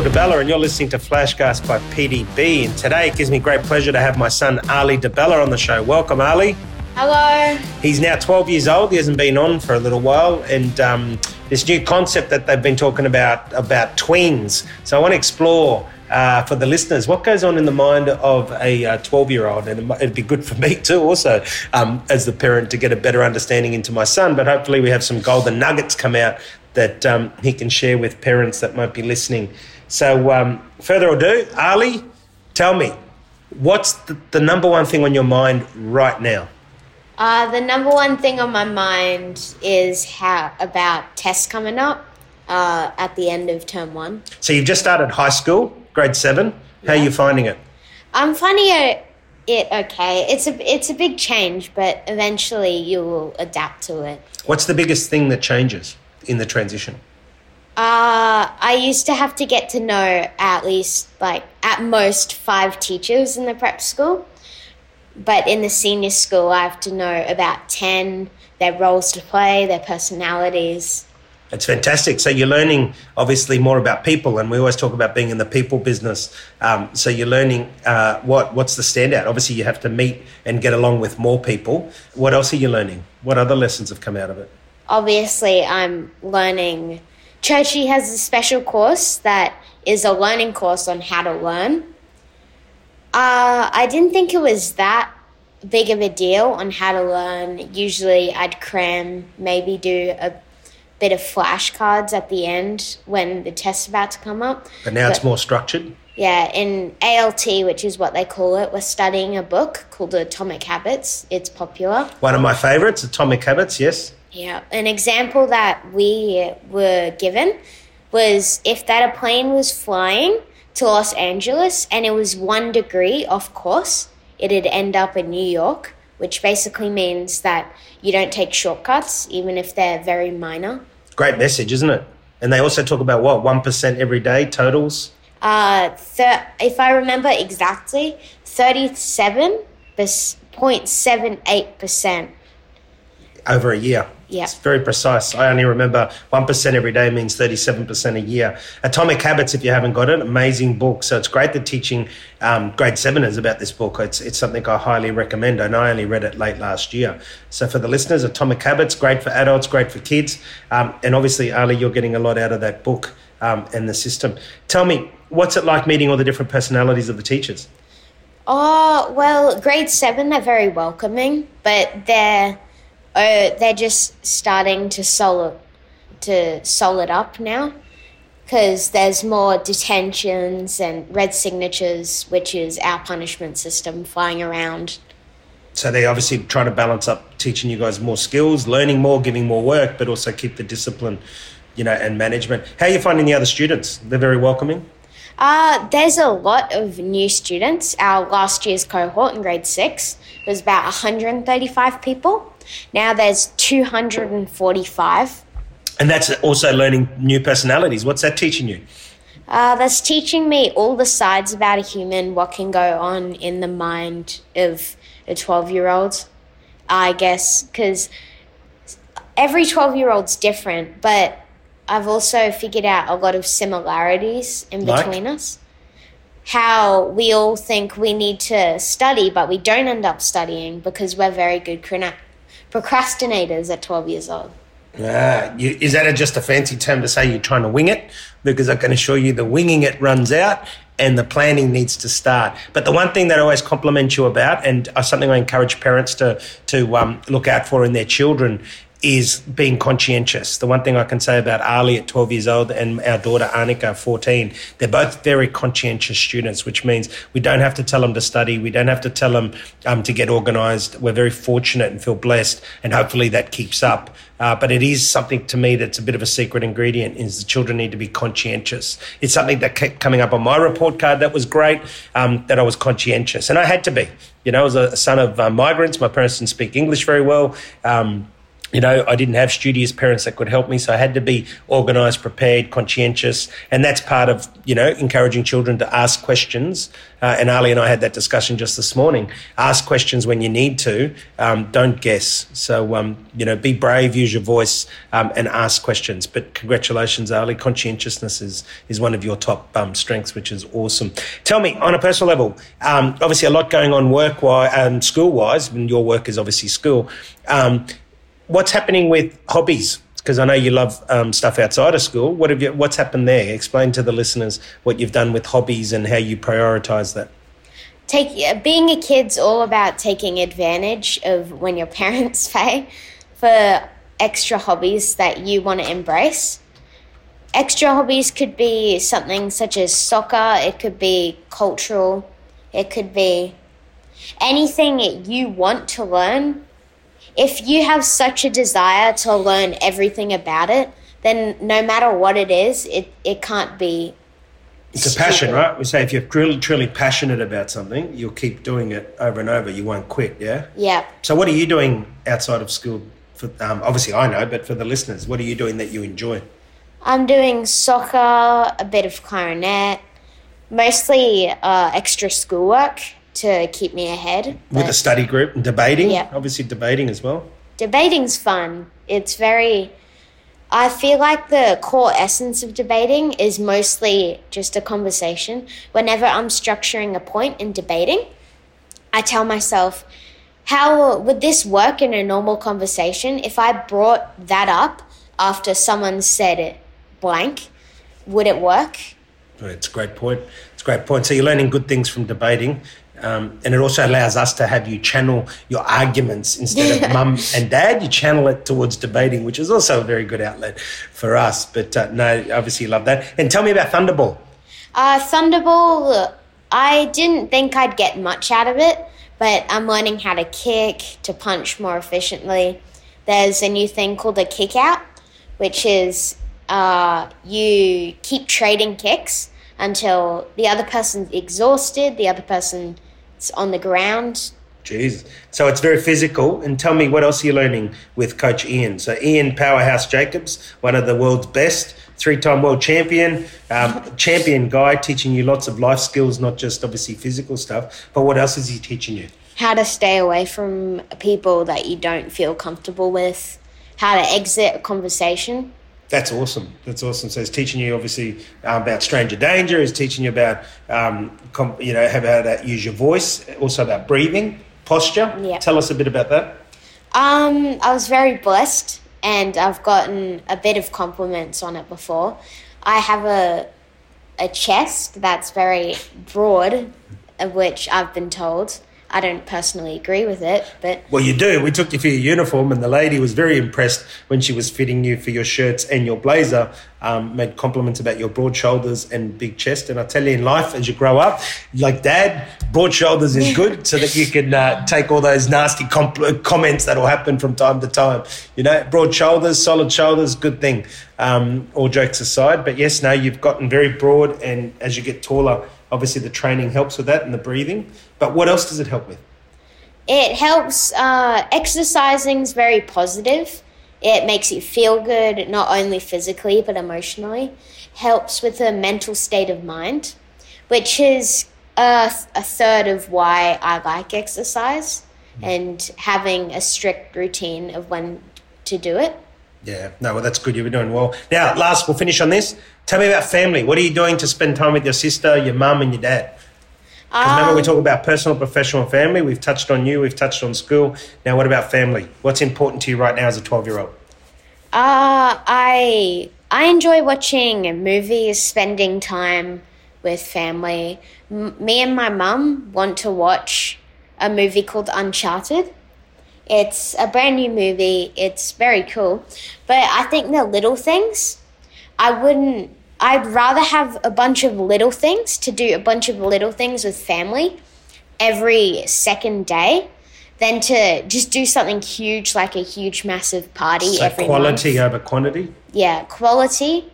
Michael DeBella, and you're listening to Flashcast by PDB. And today it gives me great pleasure to have my son Arlee DeBella on the show. Welcome, Arlee. Hello. He's now 12 years old. He hasn't been on for a little while, and um, this new concept that they've been talking about about tweens. So I want to explore uh, for the listeners what goes on in the mind of a 12 uh, year old, and it'd be good for me too, also um, as the parent, to get a better understanding into my son. But hopefully, we have some golden nuggets come out that um, he can share with parents that might be listening. So, um, further ado, Arlee, tell me, what's the, the, number one thing on your mind right now? Uh, the number one thing on my mind is how about tests coming up uh, at the end of term one. So you've just started high school, grade seven. How yeah. are you finding it? I'm finding it it okay. It's a it's a big change, but eventually you will adapt to it. What's the biggest thing that changes? In the transition? Uh, I used to have to get to know at least, like, at most five teachers in the prep school. But in the senior school, I have to know about 10, their roles to play, their personalities. It's fantastic. So you're learning obviously more about people, and we always talk about being in the people business. Um, so you're learning uh, what what's the standout. Obviously, you have to meet and get along with more people. What else are you learning? What other lessons have come out of it? Obviously I'm learning. Churchy has a special course that is a learning course on how to learn. Uh, I didn't think it was that big of a deal on how to learn. Usually I'd cram, maybe do a bit of flashcards at the end when the test's about to come up. But now but, it's more structured? Yeah, in ALT, which is what they call it, we're studying a book called Atomic Habits. It's popular. One of my favorites, Atomic Habits, yes. Yeah, an example that we were given was if that a plane was flying to Los Angeles and it was one degree off course, it'd end up in New York, which basically means that you don't take shortcuts, even if they're very minor. Great message, isn't it? And they also talk about what, 1% every day totals? Uh, th- if I remember exactly, 37.78% over a year. Yeah. It's very precise. I only remember 1% every day means 37% a year. Atomic Habits, if you haven't got it, amazing book. So it's great that teaching um, grade seveners about this book. It's, it's something I highly recommend. And I only read it late last year. So for the listeners, Atomic Habits, great for adults, great for kids. Um, and obviously, Arlee, you're getting a lot out of that book um, and the system. Tell me, what's it like meeting all the different personalities of the teachers? Oh, well, grade seven, they're very welcoming, but they're oh, they're just starting to solid to solid up now because there's more detentions and red signatures, which is our punishment system flying around. So they're obviously try to balance up teaching you guys more skills, learning more, giving more work, but also keep the discipline, you know, and management. How are you finding the other students? They're very welcoming. Uh, there's a lot of new students. Our last year's cohort in grade six was about 135 people. Now there's 245. And that's also learning new personalities. What's that teaching you? Uh, that's teaching me all the sides about a human, what can go on in the mind of a 12 year old, I guess, because every 12 year old's different, but I've also figured out a lot of similarities in between like? us. How we all think we need to study, but we don't end up studying because we're very good procrastinators at 12 years old. Ah, you, is that a, just a fancy term to say you're trying to wing it? Because I can assure you the winging it runs out and the planning needs to start. But the one thing that I always compliment you about, and something I encourage parents to to um, look out for in their children, is being conscientious. The one thing I can say about Arlee at 12 years old and our daughter Annika, 14, they're both very conscientious students, which means we don't have to tell them to study. We don't have to tell them um, to get organized. We're very fortunate and feel blessed, and hopefully that keeps up. Uh, but it is something to me that's a bit of a secret ingredient is the children need to be conscientious. It's something that kept coming up on my report card that was great, um, that I was conscientious. And I had to be. You know, as a son of uh, migrants, my parents didn't speak English very well. Um, you know, I didn't have studious parents that could help me, so I had to be organised, prepared, conscientious, and that's part of you know encouraging children to ask questions. Uh, and Arlee and I had that discussion just this morning. Ask questions when you need to. Um, don't guess. So um, you know, be brave, use your voice, um, and ask questions. But congratulations, Arlee. Conscientiousness is is one of your top um, strengths, which is awesome. Tell me, on a personal level, um, obviously a lot going on work wise and school wise, and your work is obviously school. What's happening with hobbies? Because I know you love um, stuff outside of school. What have you? What's happened there? Explain to the listeners what you've done with hobbies and how you prioritise that. Take being a kid's all about taking advantage of when your parents pay for extra hobbies that you want to embrace. Extra hobbies could be something such as soccer. It could be cultural. It could be anything that you want to learn if you have such a desire to learn everything about it, then no matter what it is, it, it can't be. It's stupid. a passion, right? We say if you're truly, truly passionate about something, you'll keep doing it over and over. You won't quit, yeah? Yeah. So, what are you doing outside of school? For, um, obviously, I know, but for the listeners, what are you doing that you enjoy? I'm doing soccer, a bit of clarinet, mostly uh, extra schoolwork to keep me ahead. With a study group and debating? Yeah. Obviously, debating as well. Debating's fun. It's very. I feel like the core essence of debating is mostly just a conversation. Whenever I'm structuring a point in debating, I tell myself, how would this work in a normal conversation if I brought that up after someone said it blank? Would it work? It's a great point. It's a great point. So you're learning good things from debating. Um, and it also allows us to have you channel your arguments instead of mum and dad. You channel it towards debating, which is also a very good outlet for us. But uh, no, obviously, you love that. And tell me about Thunderball. Uh, Thunderball, I didn't think I'd get much out of it, but I'm learning how to kick, to punch more efficiently. There's a new thing called a kick out, which is uh, you keep trading kicks until the other person's exhausted, the other person it's on the ground. Jeez. So it's very physical. And tell me, what else are you learning with Coach Ian? So, Ian Powerhouse Jacobs, one of the world's best, three time world champion, um, champion guy, teaching you lots of life skills, not just obviously physical stuff. But what else is he teaching you? How to stay away from people that you don't feel comfortable with, how to exit a conversation. That's awesome. That's awesome. So it's teaching you obviously um, about stranger danger. It's teaching you about um, com- you know how to use your voice. Also about breathing, posture. Yeah. Tell us a bit about that. Um, I was very blessed, and I've gotten a bit of compliments on it before. I have a a chest that's very broad, of which I've been told. I don't personally agree with it, but well, you do. We took you for your uniform, and the lady was very impressed when she was fitting you for your shirts and your blazer. Um, made compliments about your broad shoulders and big chest. And I tell you, in life, as you grow up, like Dad, broad shoulders is good, so that you can uh, take all those nasty comments that will happen from time to time. You know, broad shoulders, solid shoulders, good thing. Um, all jokes aside, but yes, now you've gotten very broad, and as you get taller Obviously, the training helps with that and the breathing. But what else does it help with? It helps. Uh, exercising is very positive. It makes you feel good, not only physically but emotionally. Helps with a mental state of mind, which is a, a third of why I like exercise and having a strict routine of when to do it. Yeah, no, well, that's good. You've been doing well. Now, last, we'll finish on this. Tell me about family. What are you doing to spend time with your sister, your mum, and your dad? Um, remember, we talk about personal, professional, and family. We've touched on you. We've touched on school. Now, what about family? What's important to you right now as a twelve-year-old? Uh, I I enjoy watching movies, spending time with family. M- me and my mum want to watch a movie called Uncharted. It's a brand new movie. It's very cool, but I think the little things. I wouldn't I'd rather have a bunch of little things to do a bunch of little things with family every second day than to just do something huge like a huge massive party so every quality month. over quantity yeah quality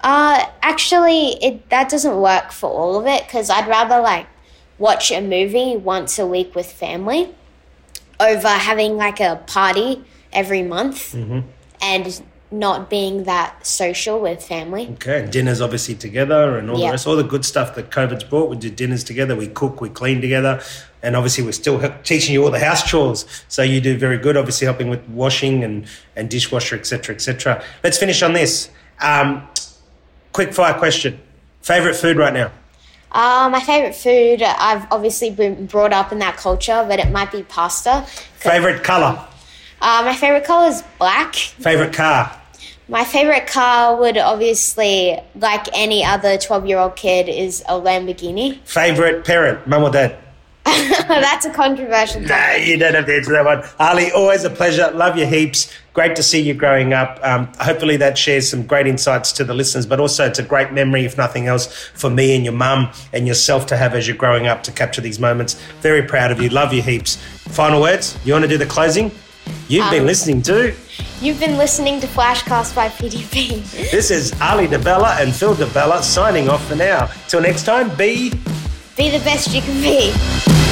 uh actually it that doesn't work for all of it because i'd rather like watch a movie once a week with family over having like a party every month and not being that social with family. Okay, and dinners obviously together and all the rest, all the good stuff that COVID's brought. We do dinners together, we cook, we clean together, and obviously we're still teaching you all the house chores. So you do very good, obviously helping with washing and, and dishwasher, etc., etc. Let's finish on this. Um, quick fire question: Favorite food right now? Uh, my favorite food, I've obviously been brought up in that culture, but it might be pasta. Favorite color? Uh, my favorite color is black. Favorite car? My favorite car would obviously, like any other 12 year old kid, is a Lamborghini. Favorite parent? Mum or dad? That's a controversial Nah, you don't have to answer that one. Arlee, always a pleasure. Love you heaps. Great to see you growing up. Um, hopefully, that shares some great insights to the listeners, but also it's a great memory, if nothing else, for me and your mum and yourself to have as you're growing up to capture these moments. Very proud of you. Love you heaps. Final words? You want to do the closing? You've been listening to. You've been listening to Flashcast by PDB. This is Arlee DeBella and Phil DeBella signing off for now. Till next time, be. Be the best you can be.